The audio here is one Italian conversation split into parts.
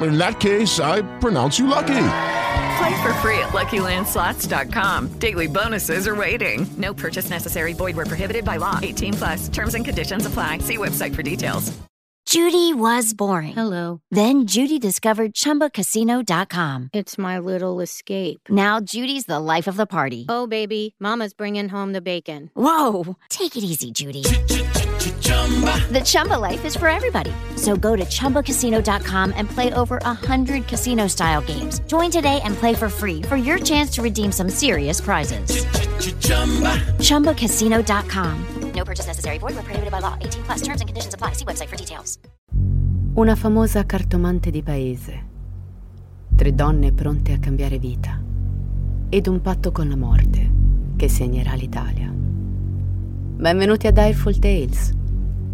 In that case, I pronounce you lucky. Play for free at LuckyLandSlots.com. Daily bonuses are waiting. No purchase necessary. Void where prohibited by law. 18 plus. Terms and conditions apply. See website for details. Judy was boring. Hello. Then Judy discovered ChumbaCasino.com. It's my little escape. Now Judy's the life of the party. Oh, baby, Mama's bringing home the bacon. Whoa, take it easy, Judy. The Chumba life is for everybody. So go to ChumbaCasino.com and play over 100 casino-style games. Join today and play for free for your chance to redeem some serious prizes. ChumbaCasino.com. No purchase necessary. Void where prohibited by law. 18 plus. Terms and conditions apply. See website for details. Una famosa cartomante di paese. Tre donne pronte a cambiare vita. Ed un patto con la morte che segnerà l'Italia. Benvenuti a Direful Tales.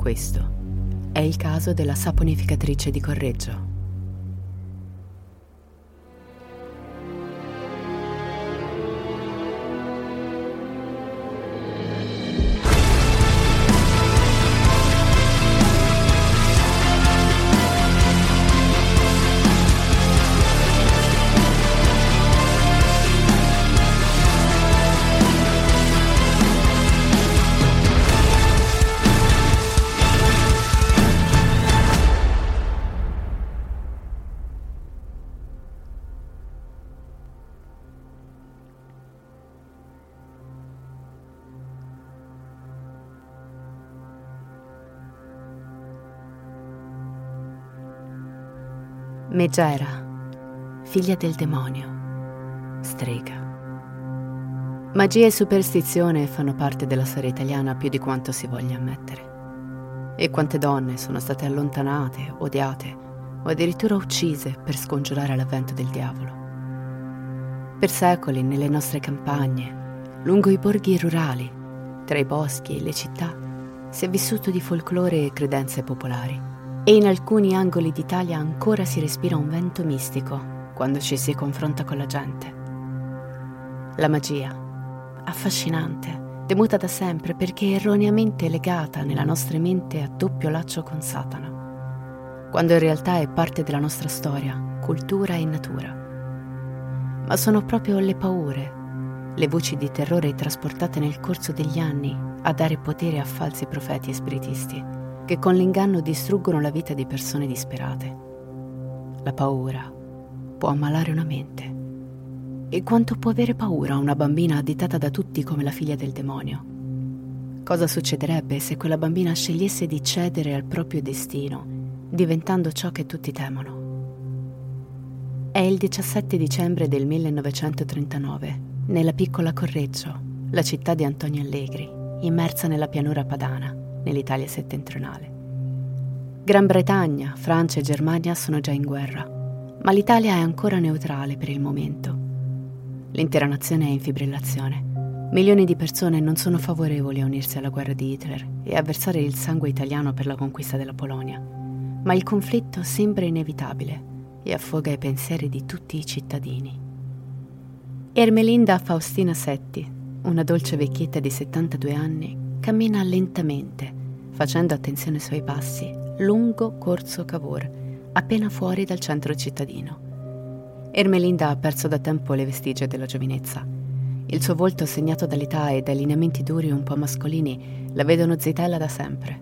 Questo è il caso della saponificatrice di Correggio. Megera, figlia del demonio, strega. Magia e superstizione fanno parte della storia italiana più di quanto si voglia ammettere. E quante donne sono state allontanate, odiate o addirittura uccise per scongiurare l'avvento del diavolo. Per secoli nelle nostre campagne, lungo i borghi rurali, tra i boschi e le città, si è vissuto di folklore e credenze popolari e in alcuni angoli d'Italia ancora si respira un vento mistico quando ci si confronta con la gente. La magia, affascinante, temuta da sempre perché erroneamente legata nella nostra mente a doppio laccio con Satana, quando in realtà è parte della nostra storia, cultura e natura. Ma sono proprio le paure, le voci di terrore trasportate nel corso degli anni a dare potere a falsi profeti e spiritisti che con l'inganno distruggono la vita di persone disperate. La paura può ammalare una mente. E quanto può avere paura una bambina additata da tutti come la figlia del demonio? Cosa succederebbe se quella bambina scegliesse di cedere al proprio destino, diventando ciò che tutti temono? È il 17 dicembre del 1939, nella piccola Correggio, la città di Antonio Allegri, immersa nella pianura padana nell'Italia settentrionale. Gran Bretagna, Francia e Germania sono già in guerra, ma l'Italia è ancora neutrale per il momento. L'intera nazione è in fibrillazione. Milioni di persone non sono favorevoli a unirsi alla guerra di Hitler e a versare il sangue italiano per la conquista della Polonia, ma il conflitto sembra inevitabile e affoga i pensieri di tutti i cittadini. Ermelinda Faustina Setti, una dolce vecchietta di 72 anni, cammina lentamente, facendo attenzione ai suoi passi, lungo Corso Cavour, appena fuori dal centro cittadino. Ermelinda ha perso da tempo le vestigia della giovinezza. Il suo volto segnato dall'età e dai lineamenti duri un po' mascolini la vedono zitella da sempre.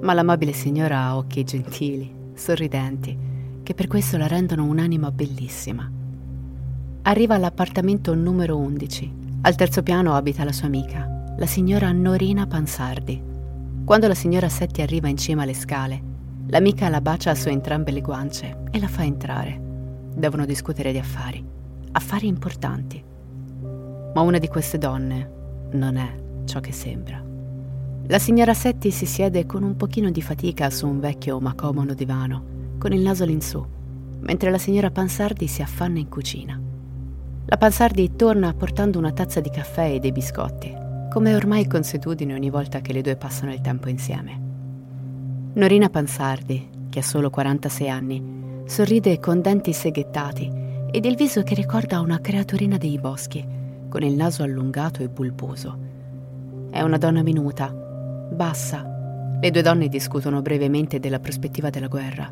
Ma l'amabile signora ha occhi gentili, sorridenti, che per questo la rendono un'anima bellissima. Arriva all'appartamento numero 11. Al terzo piano abita la sua amica, la signora Norina Pansardi. Quando la signora Setti arriva in cima alle scale, l'amica la bacia su entrambe le guance e la fa entrare. Devono discutere di affari, affari importanti. Ma una di queste donne non è ciò che sembra. La signora Setti si siede con un pochino di fatica su un vecchio ma comodo divano, con il naso all'insù, mentre la signora Pansardi si affanna in cucina. La Pansardi torna portando una tazza di caffè e dei biscotti, come ormai consuetudine ogni volta che le due passano il tempo insieme. Norina Pansardi, che ha solo 46 anni, sorride con denti seghettati ed il viso che ricorda una creaturina dei boschi, con il naso allungato e bulboso. È una donna minuta, bassa. Le due donne discutono brevemente della prospettiva della guerra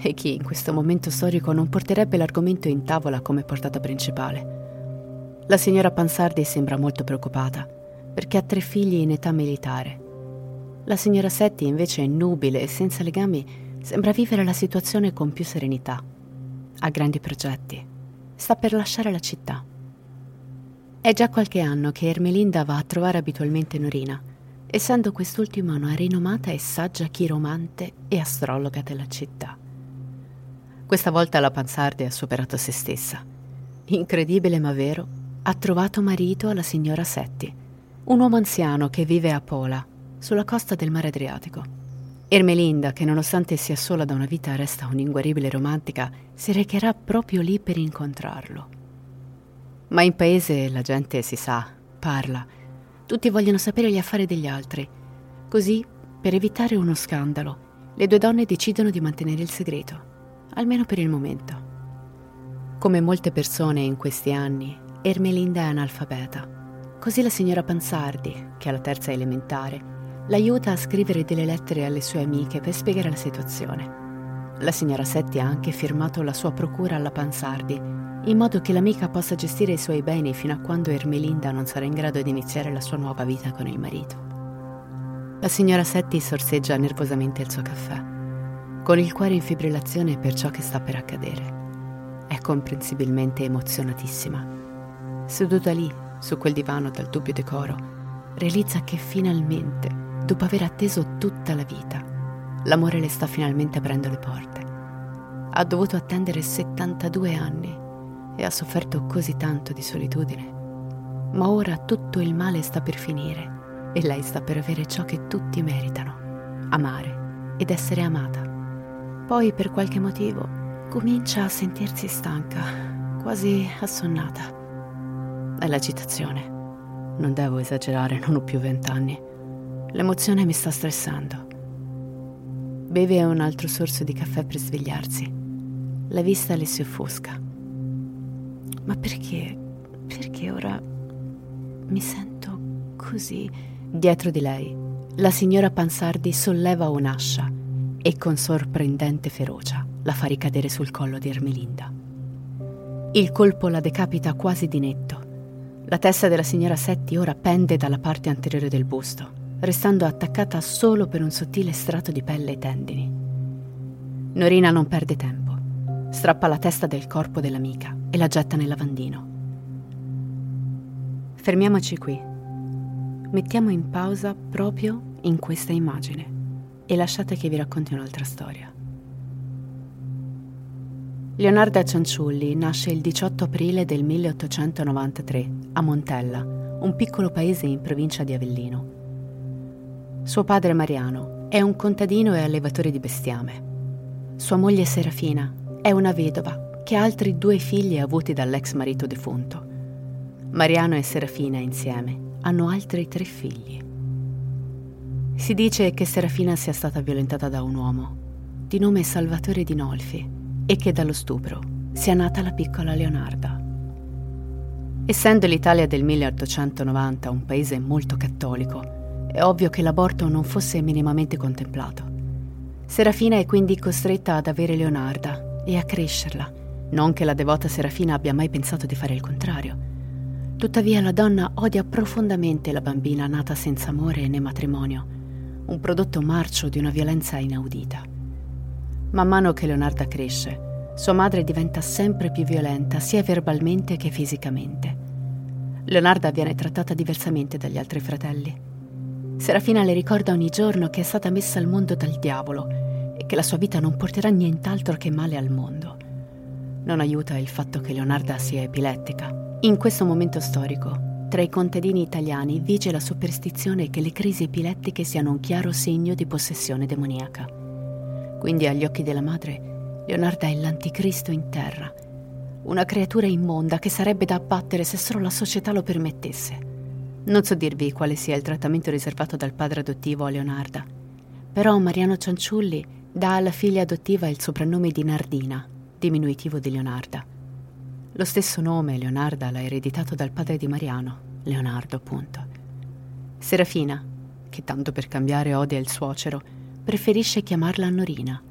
e chi in questo momento storico non porterebbe l'argomento in tavola come portata principale. La signora Pansardi sembra molto preoccupata perché ha tre figli in età militare. La signora Setti invece è nubile e senza legami Sembra vivere la situazione con più serenità. Ha grandi progetti. Sta per lasciare la città. È già qualche anno che Ermelinda va a trovare abitualmente Norina, essendo quest'ultima una rinomata e saggia chiromante e astrologa della città. Questa volta la Pansardi ha superato se stessa. Incredibile ma vero, ha trovato marito alla signora Setti, un uomo anziano che vive a Pola, sulla costa del mare Adriatico. Ermelinda, che nonostante sia sola da una vita resta un'inguaribile romantica, si recherà proprio lì per incontrarlo. Ma in paese la gente si sa, parla. Tutti vogliono sapere gli affari degli altri. Così, per evitare uno scandalo, le due donne decidono di mantenere il segreto, almeno per il momento. Come molte persone in questi anni, Ermelinda è analfabeta. Così la signora Pansardi, che ha la terza elementare, l'aiuta a scrivere delle lettere alle sue amiche per spiegare la situazione. La signora Setti ha anche firmato la sua procura alla Pansardi, in modo che l'amica possa gestire i suoi beni fino a quando Ermelinda non sarà in grado di iniziare la sua nuova vita con il marito. La signora Setti sorseggia nervosamente il suo caffè, con il cuore in fibrillazione per ciò che sta per accadere. È comprensibilmente emozionatissima. Seduta lì, su quel divano dal dubbio decoro, realizza che finalmente dopo aver atteso tutta la vita, l'amore le sta finalmente aprendo le porte. Ha dovuto attendere 72 anni e ha sofferto così tanto di solitudine. Ma ora tutto il male sta per finire e lei sta per avere ciò che tutti meritano, amare ed essere amata. Poi per qualche motivo comincia a sentirsi stanca, quasi assonnata. È l'agitazione. Non devo esagerare, non ho più vent'anni. L'emozione mi sta stressando. Beve un altro sorso di caffè per svegliarsi. La vista le si offusca. Ma perché? Perché ora mi sento così? Dietro di lei, la signora Pansardi solleva un'ascia e con sorprendente ferocia la fa ricadere sul collo di Ermelinda. Il colpo la decapita quasi di netto. La testa della signora Setti ora pende dalla parte anteriore del busto restando attaccata solo per un sottile strato di pelle e tendini. Norina non perde tempo. Strappa la testa del corpo dell'amica e la getta nel lavandino. Fermiamoci qui. Mettiamo in pausa proprio in questa immagine e lasciate che vi racconti un'altra storia. Leonarda Cianciulli nasce il 18 aprile del 1893 a Montella, un piccolo paese in provincia di Avellino. Suo padre Mariano è un contadino e allevatore di bestiame. Sua moglie Serafina è una vedova che ha altri due figli avuti dall'ex marito defunto. Mariano e Serafina insieme hanno altri tre figli. Si dice che Serafina sia stata violentata da un uomo, di nome Salvatore Dinolfi, e che dallo stupro sia nata la piccola Leonarda. Essendo l'Italia del 1890 un paese molto cattolico, è ovvio che l'aborto non fosse minimamente contemplato. Serafina è quindi costretta ad avere Leonarda e a crescerla. Non che la devota Serafina abbia mai pensato di fare il contrario. Tuttavia la donna odia profondamente la bambina nata senza amore né matrimonio, un prodotto marcio di una violenza inaudita. Man mano che Leonarda cresce, sua madre diventa sempre più violenta sia verbalmente che fisicamente. Leonarda viene trattata diversamente dagli altri fratelli. Serafina le ricorda ogni giorno che è stata messa al mondo dal diavolo e che la sua vita non porterà nient'altro che male al mondo. Non aiuta il fatto che Leonarda sia epilettica. In questo momento storico, tra i contadini italiani vige la superstizione che le crisi epilettiche siano un chiaro segno di possessione demoniaca. Quindi agli occhi della madre, Leonarda è l'anticristo in terra, una creatura immonda che sarebbe da abbattere se solo la società lo permettesse. Non so dirvi quale sia il trattamento riservato dal padre adottivo a Leonarda, però Mariano Cianciulli dà alla figlia adottiva il soprannome di Nardina, diminutivo di Leonarda. Lo stesso nome Leonarda l'ha ereditato dal padre di Mariano, Leonardo appunto. Serafina, che tanto per cambiare odia il suocero, preferisce chiamarla Norina.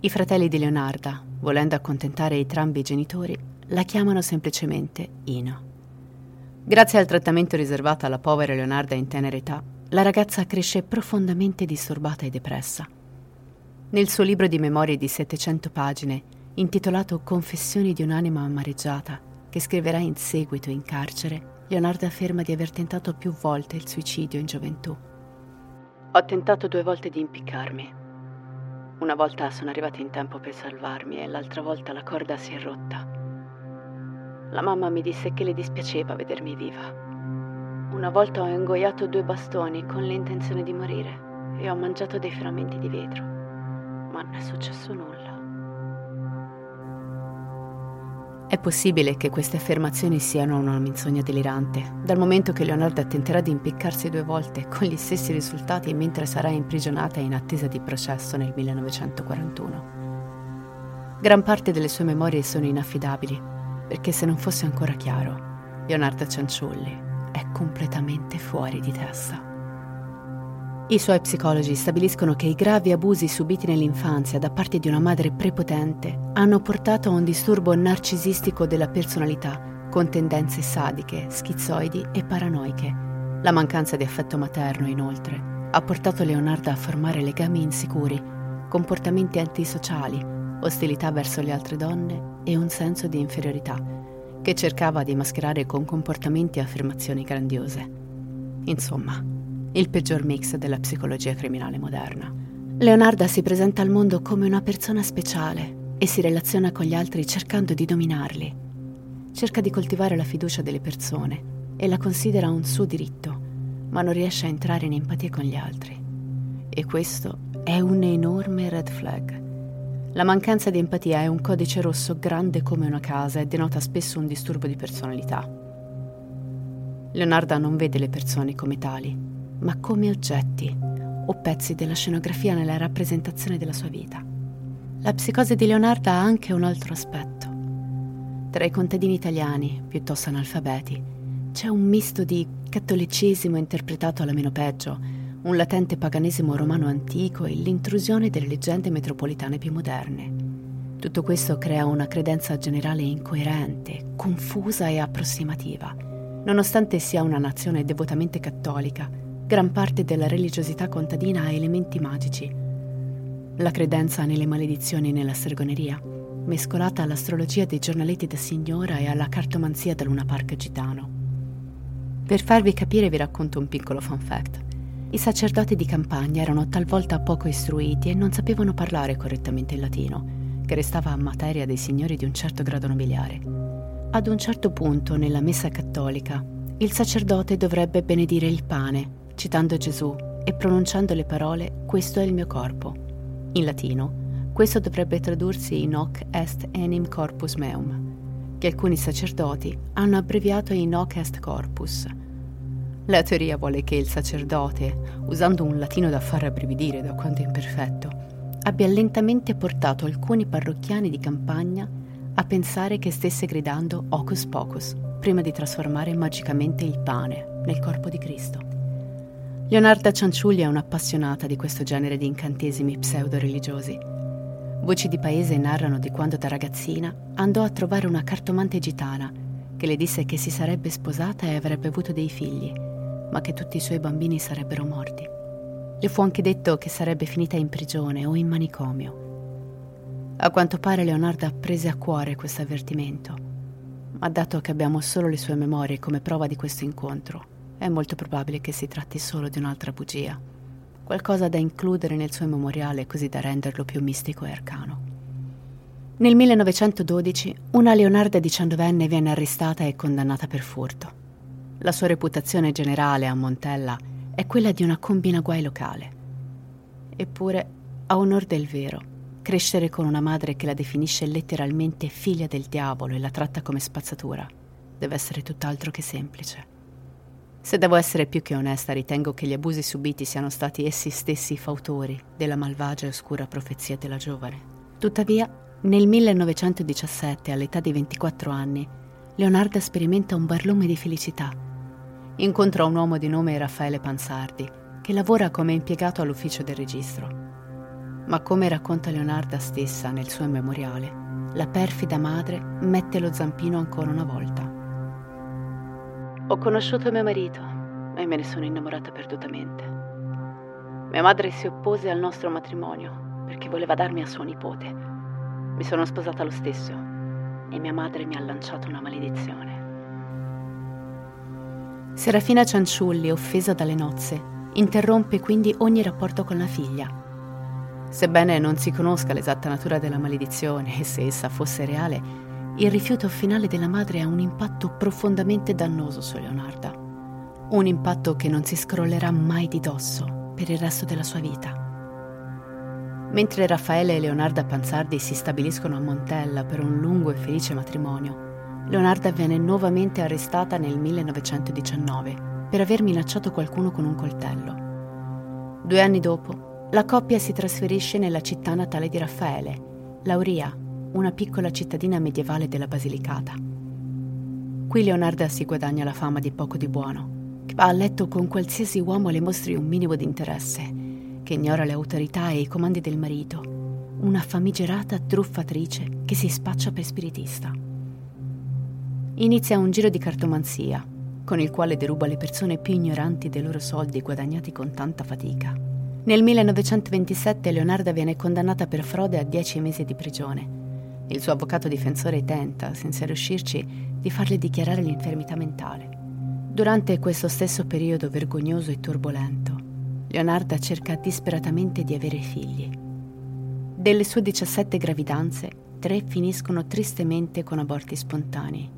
I fratelli di Leonarda, volendo accontentare entrambi i genitori, la chiamano semplicemente Ino. Grazie al trattamento riservato alla povera Leonarda in tenera età, la ragazza cresce profondamente disturbata e depressa. Nel suo libro di memorie di 700 pagine, intitolato Confessioni di un'anima amareggiata, che scriverà in seguito in carcere, Leonarda afferma di aver tentato più volte il suicidio in gioventù. Ho tentato due volte di impiccarmi. Una volta sono arrivata in tempo per salvarmi e l'altra volta la corda si è rotta. La mamma mi disse che le dispiaceva vedermi viva. Una volta ho ingoiato due bastoni con l'intenzione di morire e ho mangiato dei frammenti di vetro, ma non è successo nulla. È possibile che queste affermazioni siano una menzogna delirante, dal momento che Leonarda tenterà di impiccarsi due volte con gli stessi risultati mentre sarà imprigionata in attesa di processo nel 1941. Gran parte delle sue memorie sono inaffidabili perché se non fosse ancora chiaro, Leonardo Cianciulli è completamente fuori di testa. I suoi psicologi stabiliscono che i gravi abusi subiti nell'infanzia da parte di una madre prepotente hanno portato a un disturbo narcisistico della personalità con tendenze sadiche, schizoidi e paranoiche. La mancanza di affetto materno, inoltre, ha portato Leonardo a formare legami insicuri, comportamenti antisociali, ostilità verso le altre donne e un senso di inferiorità che cercava di mascherare con comportamenti e affermazioni grandiose. Insomma, il peggior mix della psicologia criminale moderna. Leonarda si presenta al mondo come una persona speciale e si relaziona con gli altri cercando di dominarli. Cerca di coltivare la fiducia delle persone e la considera un suo diritto, ma non riesce a entrare in empatia con gli altri. E questo è un enorme red flag la mancanza di empatia è un codice rosso grande come una casa e denota spesso un disturbo di personalità. Leonarda non vede le persone come tali, ma come oggetti o pezzi della scenografia nella rappresentazione della sua vita. La psicosi di Leonarda ha anche un altro aspetto. Tra i contadini italiani, piuttosto analfabeti, c'è un misto di cattolicesimo interpretato alla meno peggio, un latente paganesimo romano antico e l'intrusione delle leggende metropolitane più moderne. Tutto questo crea una credenza generale incoerente, confusa e approssimativa. Nonostante sia una nazione devotamente cattolica, gran parte della religiosità contadina ha elementi magici. La credenza nelle maledizioni e nella stregoneria, mescolata all'astrologia dei giornaletti da signora e alla cartomanzia da Luna Park gitano. Per farvi capire vi racconto un piccolo fun fact. I sacerdoti di campagna erano talvolta poco istruiti e non sapevano parlare correttamente il latino, che restava a materia dei signori di un certo grado nobiliare. Ad un certo punto, nella messa cattolica, il sacerdote dovrebbe benedire il pane, citando Gesù e pronunciando le parole Questo è il mio corpo. In latino, questo dovrebbe tradursi in Hoc est enim corpus meum, che alcuni sacerdoti hanno abbreviato in Hoc est corpus, la teoria vuole che il sacerdote, usando un latino da far rabbrividire da quanto imperfetto, abbia lentamente portato alcuni parrocchiani di campagna a pensare che stesse gridando Hocus Pocus prima di trasformare magicamente il pane nel corpo di Cristo. Leonarda Cianciulli è un'appassionata di questo genere di incantesimi pseudo-religiosi. Voci di paese narrano di quando da ragazzina andò a trovare una cartomante gitana che le disse che si sarebbe sposata e avrebbe avuto dei figli, ma che tutti i suoi bambini sarebbero morti. Le fu anche detto che sarebbe finita in prigione o in manicomio. A quanto pare Leonarda prese a cuore questo avvertimento, ma dato che abbiamo solo le sue memorie come prova di questo incontro, è molto probabile che si tratti solo di un'altra bugia, qualcosa da includere nel suo memoriale così da renderlo più mistico e arcano. Nel 1912 una Leonarda diciannovenne viene arrestata e condannata per furto. La sua reputazione generale a Montella è quella di una combina guai locale. Eppure, a onor del vero, crescere con una madre che la definisce letteralmente figlia del diavolo e la tratta come spazzatura deve essere tutt'altro che semplice. Se devo essere più che onesta, ritengo che gli abusi subiti siano stati essi stessi i fautori della malvagia e oscura profezia della giovane. Tuttavia, nel 1917, all'età di 24 anni, Leonarda sperimenta un barlume di felicità. Incontra un uomo di nome Raffaele Pansardi, che lavora come impiegato all'ufficio del registro. Ma come racconta Leonarda stessa nel suo memoriale, la perfida madre mette lo zampino ancora una volta. Ho conosciuto mio marito e me ne sono innamorata perdutamente. Mia madre si oppose al nostro matrimonio perché voleva darmi a suo nipote. Mi sono sposata lo stesso e mia madre mi ha lanciato una maledizione. Serafina Cianciulli, offesa dalle nozze, interrompe quindi ogni rapporto con la figlia. Sebbene non si conosca l'esatta natura della maledizione e se essa fosse reale, il rifiuto finale della madre ha un impatto profondamente dannoso su Leonarda. Un impatto che non si scrollerà mai di dosso per il resto della sua vita. Mentre Raffaele e Leonarda Panzardi si stabiliscono a Montella per un lungo e felice matrimonio, Leonarda viene nuovamente arrestata nel 1919 per aver minacciato qualcuno con un coltello. Due anni dopo, la coppia si trasferisce nella città natale di Raffaele, Lauria, una piccola cittadina medievale della Basilicata. Qui Leonarda si guadagna la fama di poco di buono, che va a letto con qualsiasi uomo le mostri un minimo di interesse, che ignora le autorità e i comandi del marito, una famigerata truffatrice che si spaccia per spiritista. Inizia un giro di cartomanzia, con il quale deruba le persone più ignoranti dei loro soldi guadagnati con tanta fatica. Nel 1927 Leonarda viene condannata per frode a 10 mesi di prigione il suo avvocato difensore tenta, senza riuscirci, di farle dichiarare l'infermità mentale. Durante questo stesso periodo vergognoso e turbolento, Leonarda cerca disperatamente di avere figli. Delle sue 17 gravidanze, tre finiscono tristemente con aborti spontanei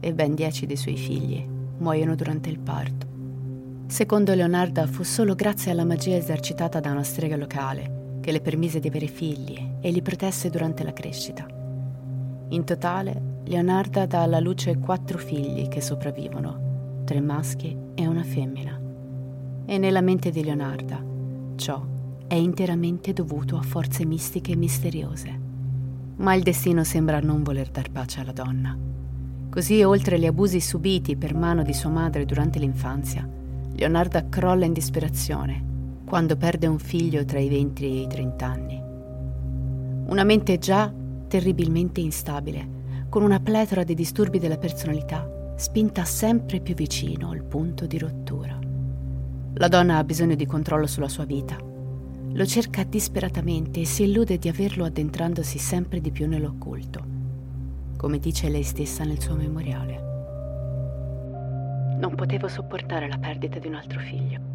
e ben 10 dei suoi figli muoiono durante il parto. Secondo Leonarda fu solo grazie alla magia esercitata da una strega locale che le permise di avere figli e li protesse durante la crescita. In totale, Leonarda dà alla luce quattro figli che sopravvivono, tre maschi e una femmina. E nella mente di Leonarda ciò è interamente dovuto a forze mistiche e misteriose. Ma il destino sembra non voler dar pace alla donna. Così, oltre gli abusi subiti per mano di sua madre durante l'infanzia, Leonarda crolla in disperazione quando perde un figlio tra i 20 e i 30 anni. Una mente già terribilmente instabile, con una pletora di disturbi della personalità, spinta sempre più vicino al punto di rottura. La donna ha bisogno di controllo sulla sua vita. Lo cerca disperatamente e si illude di averlo addentrandosi sempre di più nell'occulto, come dice lei stessa nel suo memoriale. Non potevo sopportare la perdita di un altro figlio.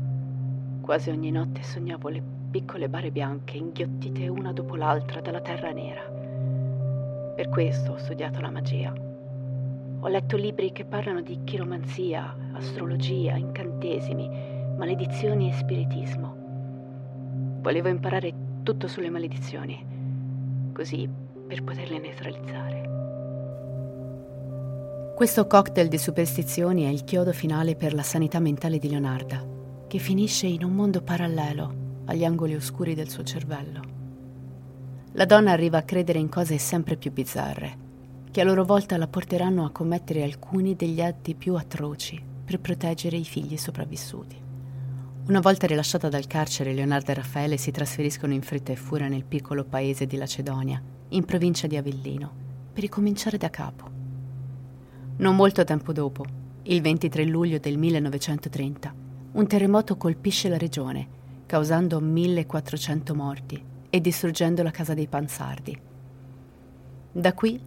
Quasi ogni notte sognavo le piccole bare bianche inghiottite una dopo l'altra dalla terra nera. Per questo ho studiato la magia. Ho letto libri che parlano di chiromanzia, astrologia, incantesimi, maledizioni e spiritismo. Volevo imparare tutto sulle maledizioni, così per poterle neutralizzare. Questo cocktail di superstizioni è il chiodo finale per la sanità mentale di Leonarda che finisce in un mondo parallelo agli angoli oscuri del suo cervello. La donna arriva a credere in cose sempre più bizzarre, che a loro volta la porteranno a commettere alcuni degli atti più atroci per proteggere i figli sopravvissuti. Una volta rilasciata dal carcere, Leonardo e Raffaele si trasferiscono in fretta e furia nel piccolo paese di Lacedonia, in provincia di Avellino, per ricominciare da capo. Non molto tempo dopo, il 23 luglio del 1930, un terremoto colpisce la regione, causando 1400 morti e distruggendo la casa dei Panzardi. Da qui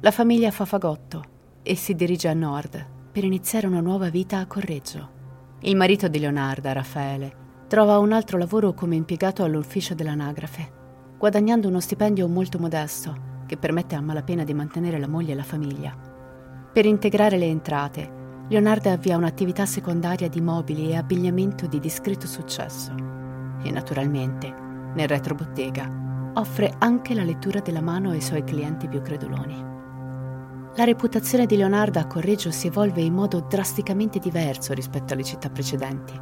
la famiglia fa fagotto e si dirige a nord per iniziare una nuova vita a Correggio. Il marito di Leonarda, Raffaele, trova un altro lavoro come impiegato all'ufficio dell'anagrafe, guadagnando uno stipendio molto modesto che permette a malapena di mantenere la moglie e la famiglia. Per integrare le entrate, Leonardo avvia un'attività secondaria di mobili e abbigliamento di discreto successo e naturalmente, nel retrobottega, offre anche la lettura della mano ai suoi clienti più creduloni. La reputazione di Leonardo a Correggio si evolve in modo drasticamente diverso rispetto alle città precedenti.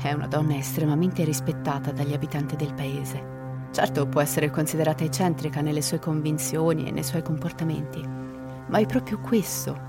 È una donna estremamente rispettata dagli abitanti del paese. Certo può essere considerata eccentrica nelle sue convinzioni e nei suoi comportamenti, ma è proprio questo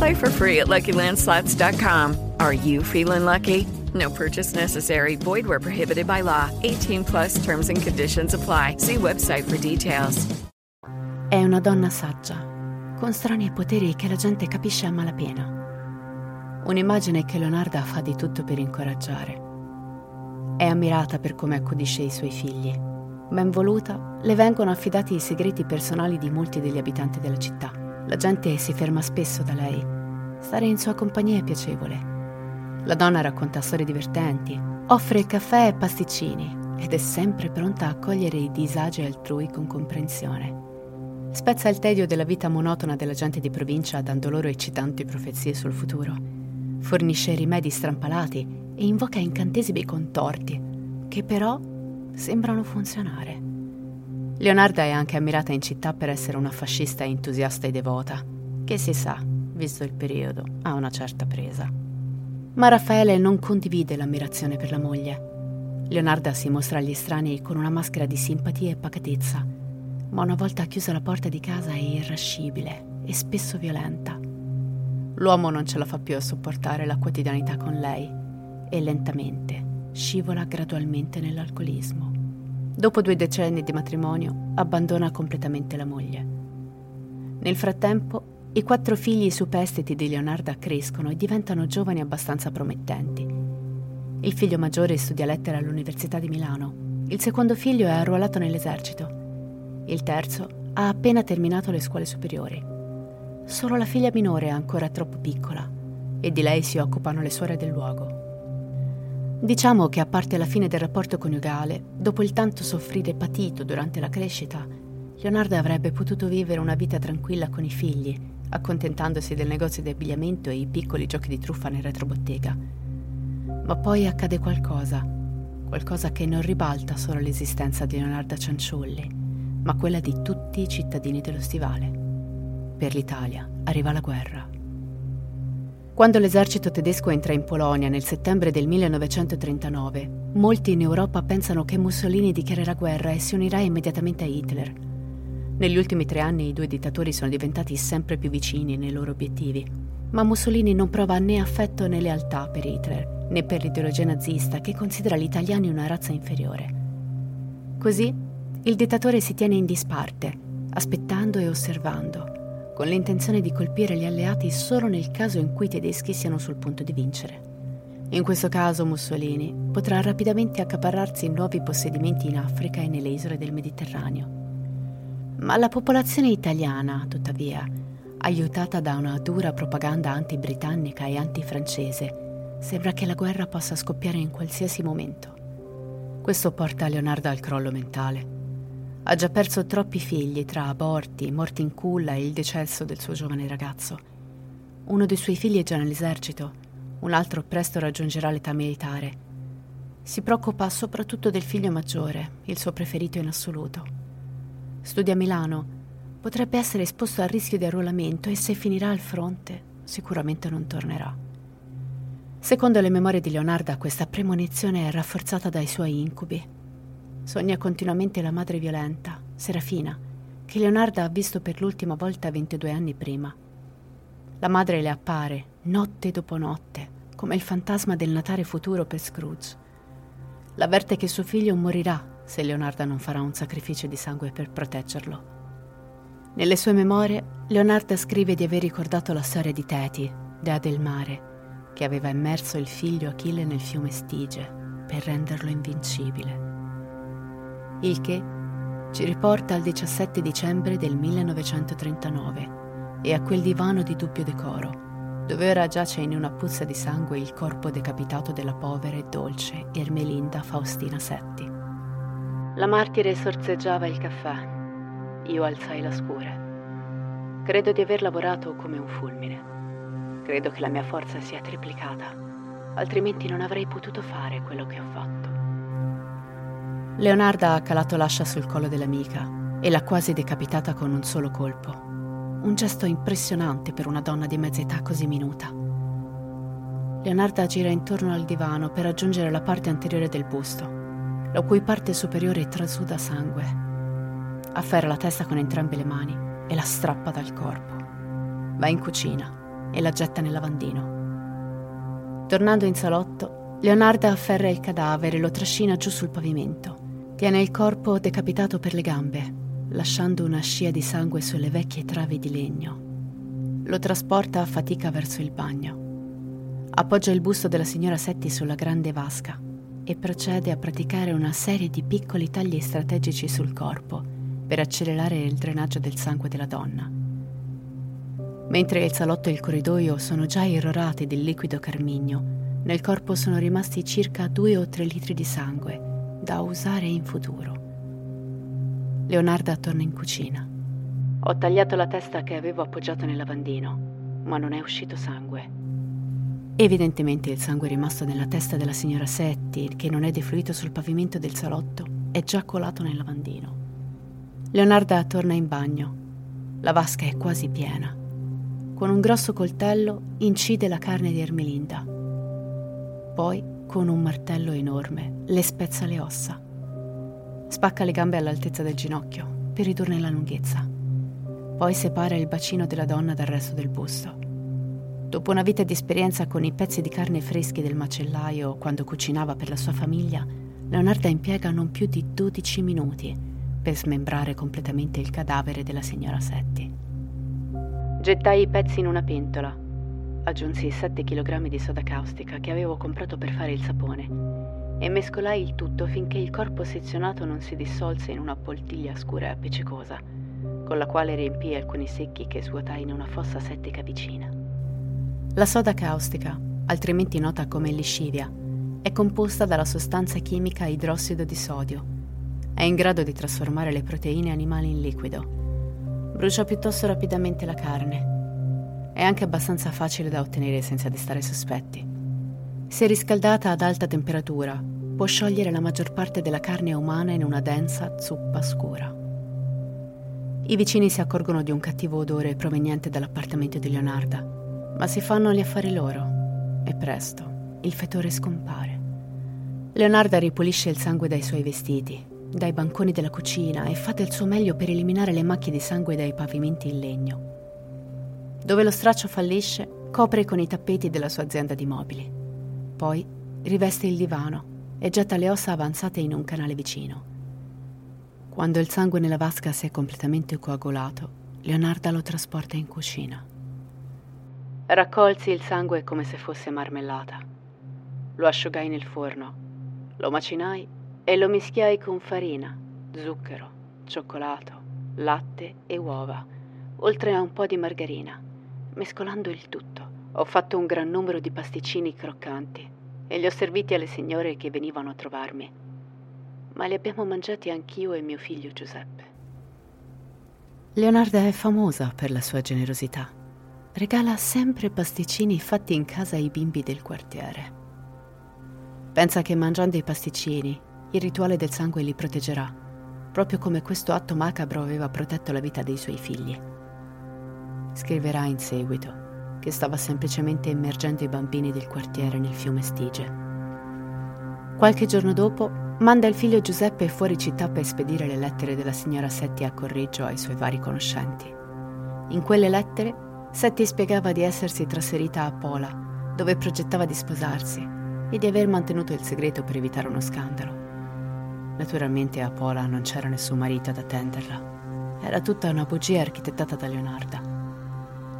Play for free at LuckyLandSlots.com. Are you feeling lucky? No purchase necessary. Void where prohibited by law. 18 plus terms and conditions apply. See website for details. È una donna saggia con strani poteri che la gente capisce a malapena. Un'immagine che Leonarda fa di tutto per incoraggiare. È ammirata per come accudisce i suoi figli. Ben voluta, le vengono affidati i segreti personali di molti degli abitanti della città. La gente si ferma spesso da lei. Stare in sua compagnia è piacevole. La donna racconta storie divertenti, offre caffè e pasticcini ed è sempre pronta a accogliere i disagi altrui con comprensione. Spezza il tedio della vita monotona della gente di provincia dando loro eccitanti profezie sul futuro. Fornisce rimedi strampalati e invoca incantesimi contorti, che però sembrano funzionare. Leonarda è anche ammirata in città per essere una fascista entusiasta e devota, che si sa, visto il periodo, ha una certa presa. Ma Raffaele non condivide l'ammirazione per la moglie. Leonarda si mostra agli estranei con una maschera di simpatia e pacatezza ma una volta chiusa la porta di casa è irascibile e spesso violenta. L'uomo non ce la fa più a sopportare la quotidianità con lei e lentamente scivola gradualmente nell'alcolismo. Dopo due decenni di matrimonio abbandona completamente la moglie. Nel frattempo i quattro figli superstiti di Leonarda crescono e diventano giovani abbastanza promettenti. Il figlio maggiore studia lettere all'Università di Milano. Il secondo figlio è arruolato nell'esercito il terzo ha appena terminato le scuole superiori. Solo la figlia minore è ancora troppo piccola e di lei si occupano le suore del luogo. Diciamo che a parte la fine del rapporto coniugale, dopo il tanto soffrire patito durante la crescita, Leonardo avrebbe potuto vivere una vita tranquilla con i figli, accontentandosi del negozio di abbigliamento e i piccoli giochi di truffa nel retrobottega. Ma poi accade qualcosa, qualcosa che non ribalta solo l'esistenza di Leonardo Cianciulli, ma quella di tutti i cittadini dello stivale. Per l'Italia arriva la guerra. Quando l'esercito tedesco entra in Polonia nel settembre del 1939, molti in Europa pensano che Mussolini dichiarerà guerra e si unirà immediatamente a Hitler. Negli ultimi tre anni i due dittatori sono diventati sempre più vicini nei loro obiettivi, ma Mussolini non prova né affetto né lealtà per Hitler, né per l'ideologia nazista che considera gli italiani una razza inferiore. Così il dittatore si tiene in disparte, aspettando e osservando, con l'intenzione di colpire gli alleati solo nel caso in cui i tedeschi siano sul punto di vincere. In questo caso Mussolini potrà rapidamente accaparrarsi nuovi possedimenti in Africa e nelle isole del Mediterraneo. Ma la popolazione italiana, tuttavia, aiutata da una dura propaganda anti-britannica e anti-francese, sembra che la guerra possa scoppiare in qualsiasi momento. Questo porta Leonardo al crollo mentale ha già perso troppi figli tra aborti, morti in culla e il decesso del suo giovane ragazzo. Uno dei suoi figli è già nell'esercito, un altro presto raggiungerà l'età militare. Si preoccupa soprattutto del figlio maggiore, il suo preferito in assoluto. Studia a Milano, potrebbe essere esposto al rischio di arruolamento e se finirà al fronte sicuramente non tornerà. Secondo le memorie di Leonarda, questa premonizione è rafforzata dai suoi incubi. Sogna continuamente la madre violenta, Serafina, che Leonarda ha visto per l'ultima volta 22 anni prima. La madre le appare, notte dopo notte, come il fantasma del Natale futuro per Scrooge. L'avverte che suo figlio morirà se Leonarda non farà un sacrificio di sangue per proteggerlo. Nelle sue memorie, Leonarda scrive di aver ricordato la storia di Teti, dea del mare, che aveva immerso il figlio Achille nel fiume Stige per renderlo invincibile. Il che ci riporta al 17 dicembre del 1939 e a quel divano di dubbio decoro, dove ora giace in una puzza di sangue il corpo decapitato della povera e dolce Ermelinda Faustina Setti. La martire sorseggiava il caffè. Io alzai la scure. Credo di aver lavorato come un fulmine. Credo che la mia forza sia triplicata, altrimenti non avrei potuto fare quello che ho fatto. Leonarda ha calato l'ascia sul collo dell'amica e l'ha quasi decapitata con un solo colpo. Un gesto impressionante per una donna di mezza età così minuta. Leonarda gira intorno al divano per raggiungere la parte anteriore del busto, la cui parte superiore trasuda sangue. Afferra la testa con entrambe le mani e la strappa dal corpo. Va in cucina e la getta nel lavandino. Tornando in salotto, Leonarda afferra il cadavere e lo trascina giù sul pavimento. Tiene il corpo decapitato per le gambe, lasciando una scia di sangue sulle vecchie travi di legno. Lo trasporta a fatica verso il bagno. Appoggia il busto della signora Setti sulla grande vasca e procede a praticare una serie di piccoli tagli strategici sul corpo per accelerare il drenaggio del sangue della donna Mentre il salotto e il corridoio sono già irrorati del liquido carmigno, nel corpo sono rimasti circa due o tre litri di sangue, da usare in futuro. Leonarda torna in cucina. Ho tagliato la testa che avevo appoggiato nel lavandino, ma non è uscito sangue. Evidentemente il sangue rimasto nella testa della signora Setti, che non è defluito sul pavimento del salotto, è già colato nel lavandino. Leonarda torna in bagno. La vasca è quasi piena con un grosso coltello incide la carne di Ermelinda. Poi, con un martello enorme, le spezza le ossa. Spacca le gambe all'altezza del ginocchio per ridurne la lunghezza. Poi separa il bacino della donna dal resto del busto. Dopo una vita di esperienza con i pezzi di carne freschi del macellaio quando cucinava per la sua famiglia, Leonarda impiega non più di 12 minuti per smembrare completamente il cadavere della signora Setti. Gettai i pezzi in una pentola. Aggiunsi 7 kg di soda caustica che avevo comprato per fare il sapone e mescolai il tutto finché il corpo sezionato non si dissolse in una poltiglia scura e appiccicosa, con la quale riempii alcuni secchi che svuotai in una fossa settica vicina. La soda caustica, altrimenti nota come liscivia, è composta dalla sostanza chimica idrossido di sodio. È in grado di trasformare le proteine animali in liquido Brucia piuttosto rapidamente la carne. È anche abbastanza facile da ottenere senza destare sospetti. Se riscaldata ad alta temperatura, può sciogliere la maggior parte della carne umana in una densa zuppa scura. I vicini si accorgono di un cattivo odore proveniente dall'appartamento di Leonarda, ma si fanno gli affari loro e presto il fetore scompare. Leonarda ripulisce il sangue dai suoi vestiti, dai banconi della cucina e fa del suo meglio per eliminare le macchie di sangue dai pavimenti in legno. Dove lo straccio fallisce, copre con i tappeti della sua azienda di mobili. Poi riveste il divano e getta le ossa avanzate in un canale vicino. Quando il sangue nella vasca si è completamente coagulato, Leonarda lo trasporta in cucina. Raccolsi il sangue come se fosse marmellata. Lo asciugai nel forno, lo macinai e lo mischiai con farina, zucchero, cioccolato, latte e uova, oltre a un po' di margarina. Mescolando il tutto, ho fatto un gran numero di pasticcini croccanti e li ho serviti alle signore che venivano a trovarmi. Ma li abbiamo mangiati anch'io e mio figlio Giuseppe. Leonarda è famosa per la sua generosità. Regala sempre pasticcini fatti in casa ai bimbi del quartiere. Pensa che mangiando i pasticcini il rituale del sangue li proteggerà. proprio come questo atto macabro aveva protetto la vita dei suoi figli. Scriverà in seguito che stava semplicemente immergendo i bambini del quartiere nel fiume Stige. Qualche giorno dopo manda il figlio Giuseppe fuori città per spedire le lettere della signora Setti a Correggio ai suoi vari conoscenti. In quelle lettere Setti spiegava di essersi trasferita a Pola, dove progettava di sposarsi, e di aver mantenuto il segreto per evitare uno scandalo. Naturalmente a Pola non c'era nessun marito ad attenderla. Era tutta una bugia architettata da Leonarda.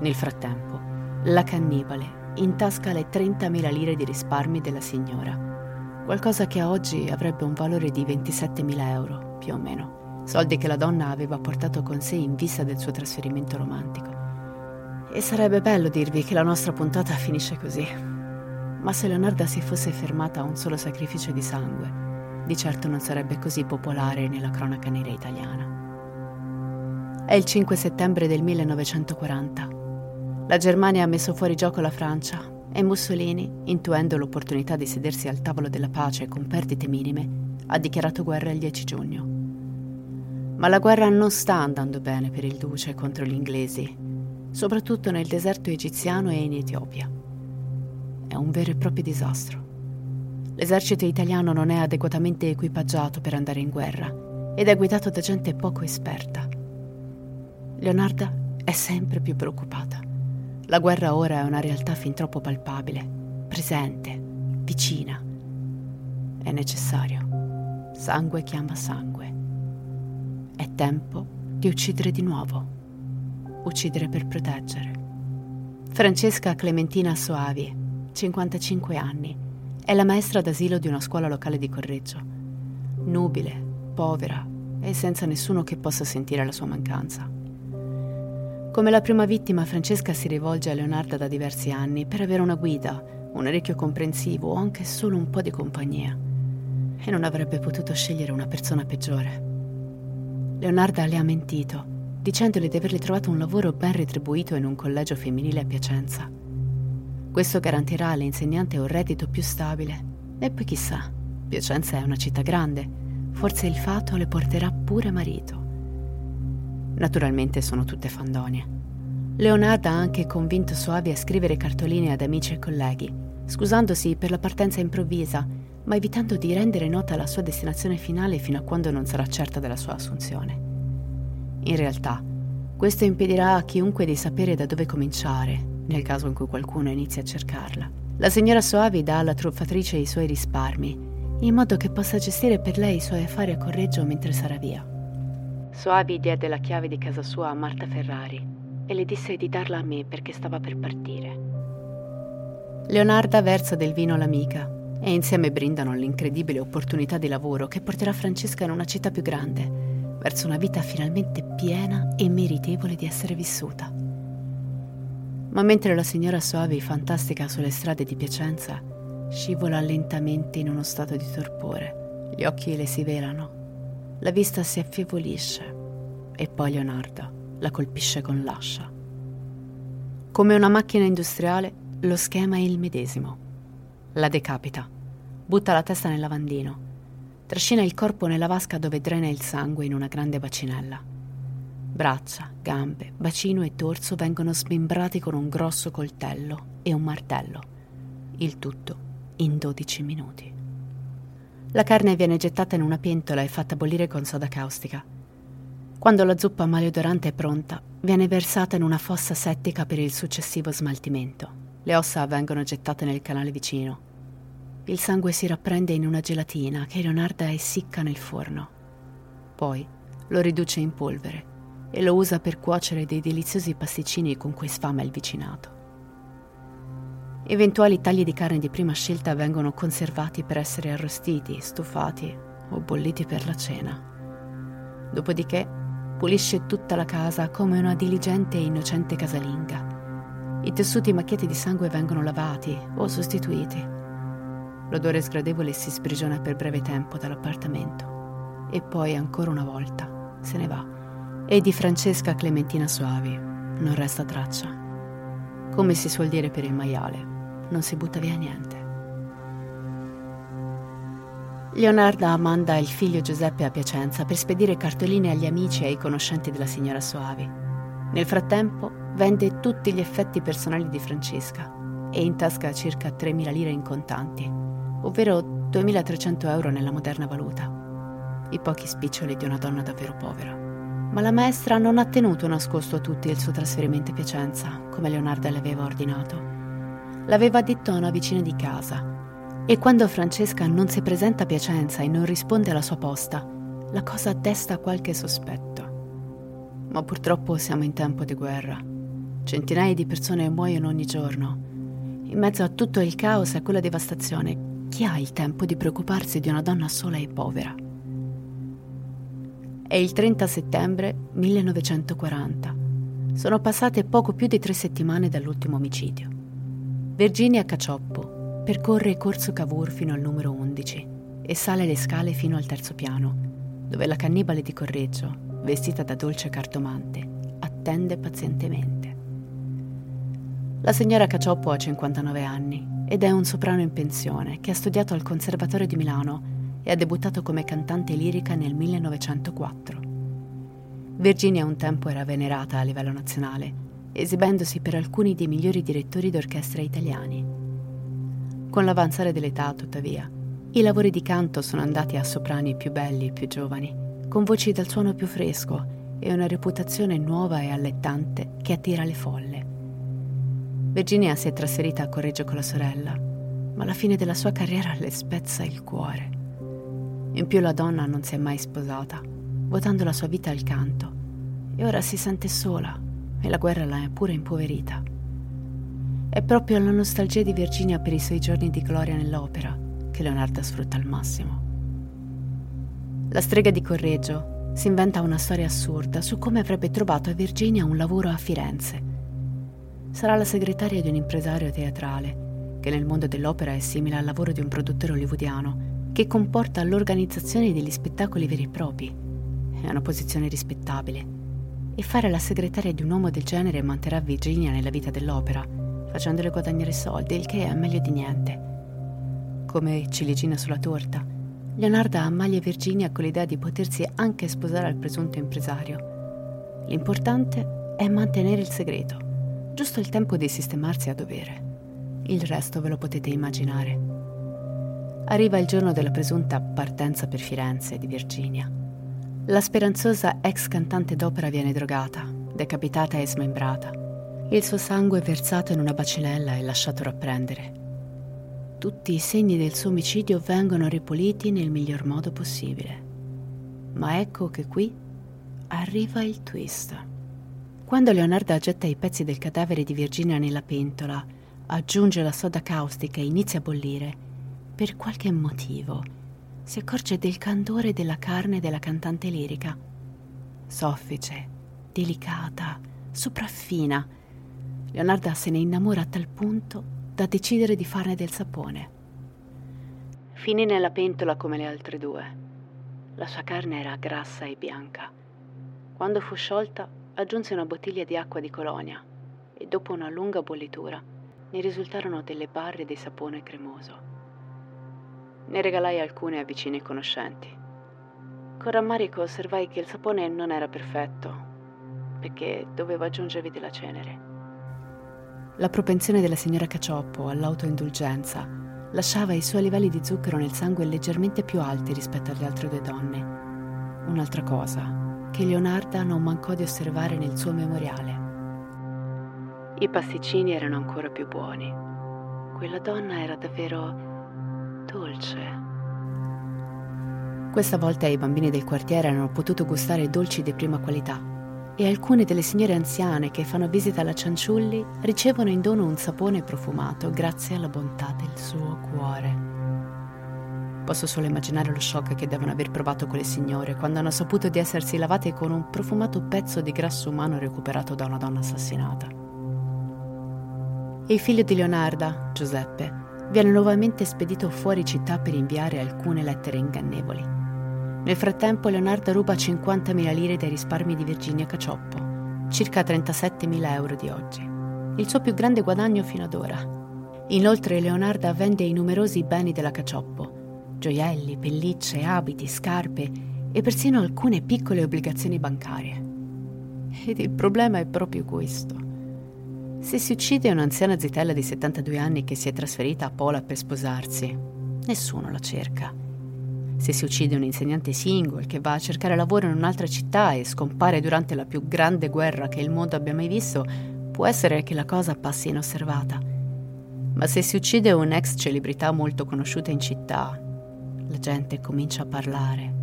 Nel frattempo, la cannibale intasca le 30.000 lire di risparmi della signora, qualcosa che a oggi avrebbe un valore di 27.000 euro, più o meno, soldi che la donna aveva portato con sé in vista del suo trasferimento romantico. E sarebbe bello dirvi che la nostra puntata finisce così. Ma se Leonarda si fosse fermata a un solo sacrificio di sangue, di certo non sarebbe così popolare nella cronaca nera italiana. È il 5 settembre del 1940. La Germania ha messo fuori gioco la Francia e Mussolini, intuendo l'opportunità di sedersi al tavolo della pace con perdite minime, ha dichiarato guerra il 10 giugno. Ma la guerra non sta andando bene per il duce contro gli inglesi soprattutto nel deserto egiziano e in Etiopia. È un vero e proprio disastro. L'esercito italiano non è adeguatamente equipaggiato per andare in guerra ed è guidato da gente poco esperta. Leonarda è sempre più preoccupata. La guerra ora è una realtà fin troppo palpabile, presente, vicina. È necessario. Sangue chiama sangue. È tempo di uccidere di nuovo uccidere per proteggere. Francesca Clementina Soavi, 55 anni, è la maestra d'asilo di una scuola locale di Correggio. Nubile, povera e senza nessuno che possa sentire la sua mancanza. Come la prima vittima, Francesca si rivolge a Leonarda da diversi anni per avere una guida, un orecchio comprensivo o anche solo un po' di compagnia. E non avrebbe potuto scegliere una persona peggiore. Leonarda le ha mentito dicendole di averle trovato un lavoro ben retribuito in un collegio femminile a Piacenza. Questo garantirà all'insegnante un reddito più stabile. E poi chissà, Piacenza è una città grande, forse il fato le porterà pure marito. Naturalmente sono tutte fandonie. Leonarda ha anche convinto Soavi a scrivere cartoline ad amici e colleghi, scusandosi per la partenza improvvisa, ma evitando di rendere nota la sua destinazione finale fino a quando non sarà certa della sua assunzione. In realtà, questo impedirà a chiunque di sapere da dove cominciare, nel caso in cui qualcuno inizi a cercarla. La signora Soavi dà alla truffatrice i suoi risparmi, in modo che possa gestire per lei i suoi affari a Correggio mentre sarà via. Soavi diede la chiave di casa sua a Marta Ferrari e le disse di darla a me perché stava per partire. Leonarda versa del vino all'amica e insieme brindano l'incredibile opportunità di lavoro che porterà Francesca in una città più grande verso una vita finalmente piena e meritevole di essere vissuta. Ma mentre la signora Soavi fantastica sulle strade di Piacenza scivola lentamente in uno stato di torpore, gli occhi le si velano, la vista si affievolisce e poi Leonardo la colpisce con l'ascia. Come una macchina industriale, lo schema è il medesimo. La decapita, butta la testa nel lavandino Trascina il corpo nella vasca dove drena il sangue in una grande bacinella. Braccia, gambe, bacino e torso vengono smembrati con un grosso coltello e un martello. Il tutto in 12 minuti. La carne viene gettata in una pentola e fatta bollire con soda caustica. Quando la zuppa maleodorante è pronta, viene versata in una fossa settica per il successivo smaltimento. Le ossa vengono gettate nel canale vicino il sangue si rapprende in una gelatina che Leonarda essicca nel forno. Poi lo riduce in polvere e lo usa per cuocere dei deliziosi pasticcini con cui sfama il vicinato. Eventuali tagli di carne di prima scelta vengono conservati per essere arrostiti, stufati o bolliti per la cena. Dopodiché pulisce tutta la casa come una diligente e innocente casalinga. I tessuti macchiati di sangue vengono lavati o sostituiti L'odore sgradevole si sprigiona per breve tempo dall'appartamento e poi ancora una volta se ne va. E di Francesca Clementina Soavi non resta traccia. Come si suol dire per il maiale, non si butta via niente. Leonarda manda il figlio Giuseppe a Piacenza per spedire cartoline agli amici e ai conoscenti della signora Soavi. Nel frattempo vende tutti gli effetti personali di Francesca e in tasca circa 3.000 lire in contanti, ovvero 2.300 euro nella moderna valuta. I pochi spiccioli di una donna davvero povera. Ma la maestra non ha tenuto nascosto a tutti il suo trasferimento a Piacenza, come Leonarda le aveva ordinato. L'aveva detto a una vicina di casa e quando Francesca non si presenta a Piacenza e non risponde alla sua posta, la cosa desta qualche sospetto. Ma purtroppo siamo in tempo di guerra. Centinaia di persone muoiono ogni giorno. In mezzo a tutto il caos e a quella devastazione, chi ha il tempo di preoccuparsi di una donna sola e povera? È il 30 settembre 1940. Sono passate poco più di tre settimane dall'ultimo omicidio. Virginia Cacioppo, Percorre Corso Cavour fino al numero 11 e sale le scale fino al terzo piano, dove la cannibale di Correggio, vestita da dolce cartomante, attende pazientemente. La signora Cacioppo ha 59 anni ed è un soprano in pensione che ha studiato al Conservatorio di Milano e ha debuttato come cantante lirica nel 1904. Virginia un tempo era venerata a livello nazionale, esibendosi per alcuni dei migliori direttori d'orchestra italiani. Con l'avanzare dell'età, tuttavia, i lavori di canto sono andati a soprani più belli e più giovani, con voci dal suono più fresco e una reputazione nuova e allettante che attira le folle. Virginia si è trasferita a Correggio con la sorella, ma la fine della sua carriera le spezza il cuore. In più la donna non si è mai sposata, votando la sua vita al canto, e ora si sente sola e la guerra l'ha pure impoverita. È proprio la nostalgia di Virginia per i suoi giorni di gloria nell'opera che Leonardo sfrutta al massimo. La strega di Correggio si inventa una storia assurda su come avrebbe trovato a Virginia un lavoro a Firenze. Sarà la segretaria di un impresario teatrale, che nel mondo dell'opera è simile al lavoro di un produttore hollywoodiano, che comporta l'organizzazione degli spettacoli veri e propri. È una posizione rispettabile. E fare la segretaria di un uomo del genere manterrà Virginia nella vita dell'opera facendole guadagnare soldi, il che è meglio di niente. Come ciliegina sulla torta, Leonarda ammaglia Virginia con l'idea di potersi anche sposare al presunto impresario. L'importante è mantenere il segreto, giusto il tempo di sistemarsi a dovere. Il resto ve lo potete immaginare. Arriva il giorno della presunta partenza per Firenze di Virginia. La speranzosa ex cantante d'opera viene drogata, decapitata e smembrata. Il suo sangue è versato in una bacinella e lasciato rapprendere. Tutti i segni del suo omicidio vengono ripuliti nel miglior modo possibile. Ma ecco che qui arriva il twist. Quando Leonardo getta i pezzi del cadavere di Virginia nella pentola, aggiunge la soda caustica e inizia a bollire, per qualche motivo si accorge del candore della carne della cantante lirica. Soffice, delicata, sopraffina, Leonarda se ne innamora a tal punto da decidere di farne del sapone. Finì nella pentola come le altre due. La sua carne era grassa e bianca. Quando fu sciolta, aggiunse una bottiglia di acqua di colonia e dopo una lunga bollitura ne risultarono delle barre di sapone cremoso. Ne regalai alcune a vicini e conoscenti. Con rammarico osservai che il sapone non era perfetto, perché dovevo aggiungervi della cenere. La propensione della signora Cacioppo all'autoindulgenza lasciava i suoi livelli di zucchero nel sangue leggermente più alti rispetto alle altre due donne. Un'altra cosa che Leonarda non mancò di osservare nel suo memoriale. I pasticcini erano ancora più buoni. Quella donna era davvero dolce. Questa volta i bambini del quartiere hanno potuto gustare dolci di prima qualità e alcune delle signore anziane che fanno visita alla Cianciulli ricevono in dono un sapone profumato grazie alla bontà del suo cuore. Posso solo immaginare lo shock che devono aver provato quelle signore quando hanno saputo di essersi lavate con un profumato pezzo di grasso umano recuperato da una donna assassinata. Il figlio di Leonarda, Giuseppe, viene nuovamente spedito fuori città per inviare alcune lettere ingannevoli. Nel frattempo Leonardo ruba 50.000 lire dai risparmi di Virginia Cacioppo, circa 37.000 euro di oggi, il suo più grande guadagno fino ad ora. Inoltre Leonarda vende i numerosi beni della Cacioppo, gioielli, pellicce, abiti, scarpe e persino alcune piccole obbligazioni bancarie. Ed il problema è proprio questo. Se si uccide un'anziana zitella di 72 anni che si è trasferita a Pola per sposarsi, nessuno la cerca. Se si uccide un insegnante single che va a cercare lavoro in un'altra città e scompare durante la più grande guerra che il mondo abbia mai visto, può essere che la cosa passi inosservata. Ma se si uccide un'ex celebrità molto conosciuta in città, la gente comincia a parlare.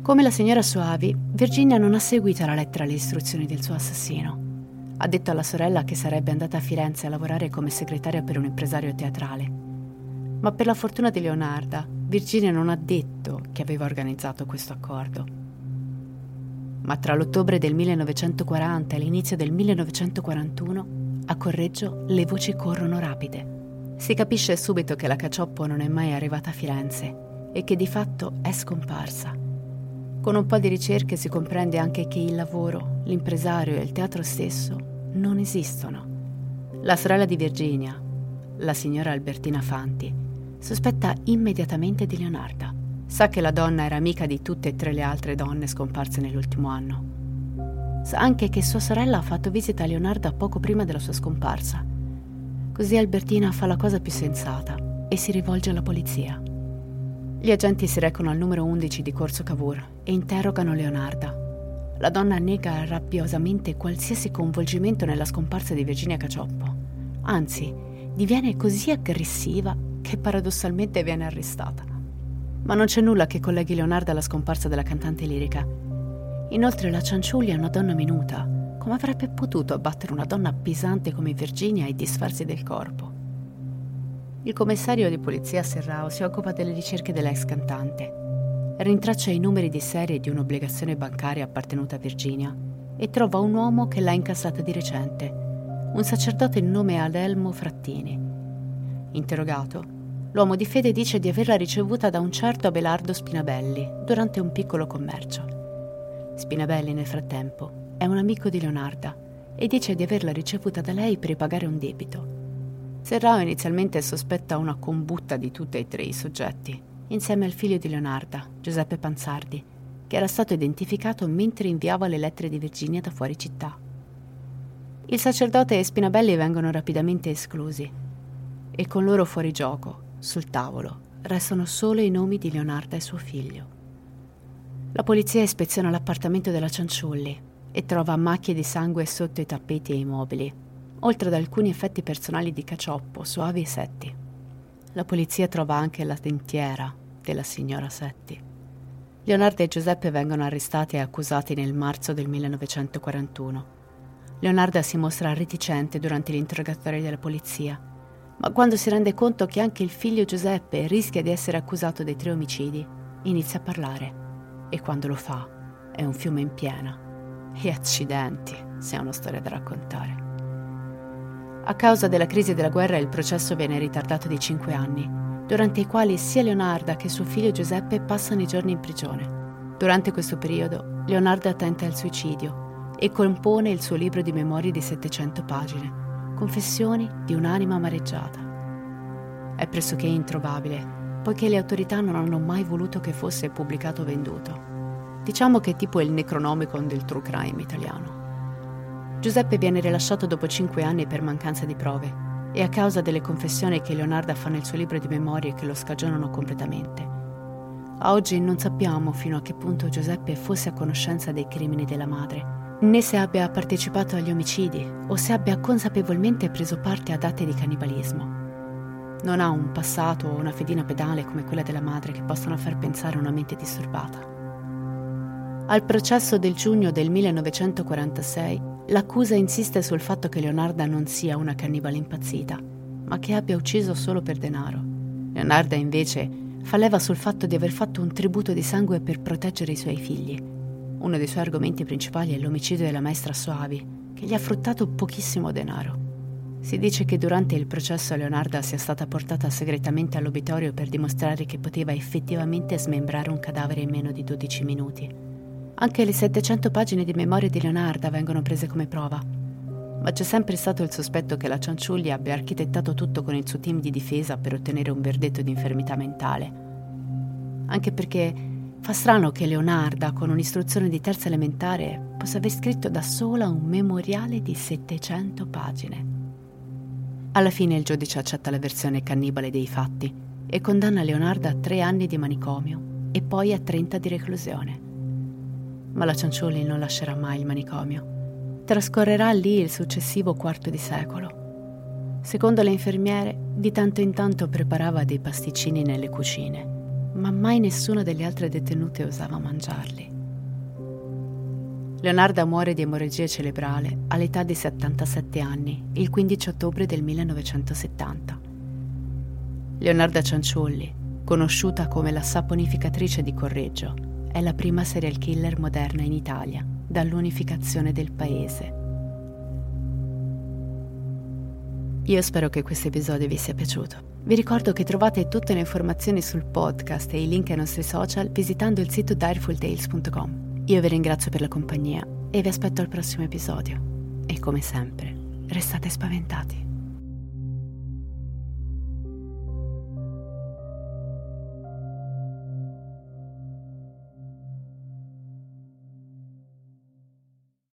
Come la signora Soavi, Virginia non ha seguito alla lettera le istruzioni del suo assassino. Ha detto alla sorella che sarebbe andata a Firenze a lavorare come segretaria per un impresario teatrale. Ma per la fortuna di Leonarda, Virginia non ha detto che aveva organizzato questo accordo. Ma tra l'ottobre del 1940 e l'inizio del 1941, a Correggio le voci corrono rapide. Si capisce subito che la Cacioppo non è mai arrivata a Firenze e che di fatto è scomparsa. Con un po' di ricerche si comprende anche che il lavoro, l'impresario e il teatro stesso non esistono. La sorella di Virginia, la signora Albertina Fanti, sospetta immediatamente di Leonarda. Sa che la donna era amica di tutte e tre le altre donne scomparse nell'ultimo anno. Sa anche che sua sorella ha fatto visita a Leonarda poco prima della sua scomparsa Così Albertina fa la cosa più sensata e si rivolge alla polizia. Gli agenti si recano al numero 11 di Corso Cavour e interrogano Leonarda. La donna nega rabbiosamente qualsiasi coinvolgimento nella scomparsa di Virginia Cacioppo. Anzi, diviene così aggressiva che paradossalmente viene arrestata. Ma non c'è nulla che colleghi Leonarda alla scomparsa della cantante lirica. Inoltre la Cianciulli è una donna minuta, come avrebbe potuto abbattere una donna pesante come Virginia e disfarsi del corpo? Il commissario di polizia Serrao si occupa delle ricerche dell'ex cantante. Rintraccia i numeri di serie di un'obbligazione bancaria appartenuta a Virginia e trova un uomo che l'ha incassata di recente, un sacerdote in nome Adelmo Frattini. Interrogato, l'uomo di fede dice di averla ricevuta da un certo Abelardo Spinabelli durante un piccolo commercio. Spinabelli, nel frattempo, è un amico di Leonarda e dice di averla ricevuta da lei per ripagare un debito. Serrao inizialmente sospetta una combutta di tutti e tre i soggetti, insieme al figlio di Leonarda, Giuseppe Panzardi, che era stato identificato mentre inviava le lettere di Virginia da fuori città. Il sacerdote e Spinabelli vengono rapidamente esclusi e con loro fuori gioco, sul tavolo, restano solo i nomi di Leonarda e suo figlio. La polizia ispeziona l'appartamento della Cianciulli e trova macchie di sangue sotto i tappeti e i mobili, oltre ad alcuni effetti personali di cacioppo, suavi e setti. La polizia trova anche la dentiera della signora Setti. Leonardo e Giuseppe vengono arrestati e accusati nel marzo del 1941. Leonarda si mostra reticente durante l'interrogatorio della polizia, ma quando si rende conto che anche il figlio Giuseppe rischia di essere accusato dei tre omicidi, inizia a parlare e quando lo fa è un fiume in piena. E accidenti, se è una storia da raccontare. A causa della crisi della guerra il processo viene ritardato di cinque anni, durante i quali sia Leonarda che suo figlio Giuseppe passano i giorni in prigione. Durante questo periodo Leonarda tenta il suicidio e compone il suo libro di memorie di 700 pagine, Confessioni di un'anima amareggiata. È pressoché introvabile, poiché le autorità non hanno mai voluto che fosse pubblicato o venduto. Diciamo che è tipo il Necronomicon del true crime italiano. Giuseppe viene rilasciato dopo cinque anni per mancanza di prove e a causa delle confessioni che Leonarda fa nel suo libro di memorie che lo scagionano completamente. A oggi non sappiamo fino a che punto Giuseppe fosse a conoscenza dei crimini della madre, né se abbia partecipato agli omicidi o se abbia consapevolmente preso parte ad atti di cannibalismo. Non ha un passato o una fedina pedale come quella della madre che possano far pensare una mente disturbata. Al processo del giugno del 1946, l'accusa insiste sul fatto che Leonarda non sia una cannibale impazzita, ma che abbia ucciso solo per denaro. Leonarda invece fa leva sul fatto di aver fatto un tributo di sangue per proteggere i suoi figli. Uno dei suoi argomenti principali è l'omicidio della maestra Soavi, che gli ha fruttato pochissimo denaro. Si dice che durante il processo Leonarda sia stata portata segretamente all'obitorio per dimostrare che poteva effettivamente smembrare un cadavere in meno di 12 minuti. Anche le 700 pagine di memoria di Leonarda vengono prese come prova. Ma c'è sempre stato il sospetto che la Cianciulli abbia architettato tutto con il suo team di difesa per ottenere un verdetto di infermità mentale. anche perché fa strano che Leonarda, con un'istruzione di terza elementare, possa aver scritto da sola un memoriale di 700 pagine. Alla fine il giudice accetta la versione cannibale dei fatti e condanna Leonarda a tre anni di manicomio e poi a 30 di reclusione. Ma la Cianciulli non lascerà mai il manicomio. Trascorrerà lì il successivo quarto di secolo. Secondo le infermiere, di tanto in tanto preparava dei pasticcini nelle cucine ma mai nessuna delle altre detenute osava mangiarli. Leonarda muore di emorragia cerebrale all'età di 77 anni, il 15 ottobre del 1970. Leonarda Cianciulli, conosciuta come la saponificatrice di Correggio, è la prima serial killer moderna in Italia dall'unificazione del paese. Io spero che questo episodio vi sia piaciuto. Vi ricordo che trovate tutte le informazioni sul podcast e i link ai nostri social visitando il sito direfultales.com. Io vi ringrazio per la compagnia e vi aspetto al prossimo episodio. E come sempre, restate spaventati.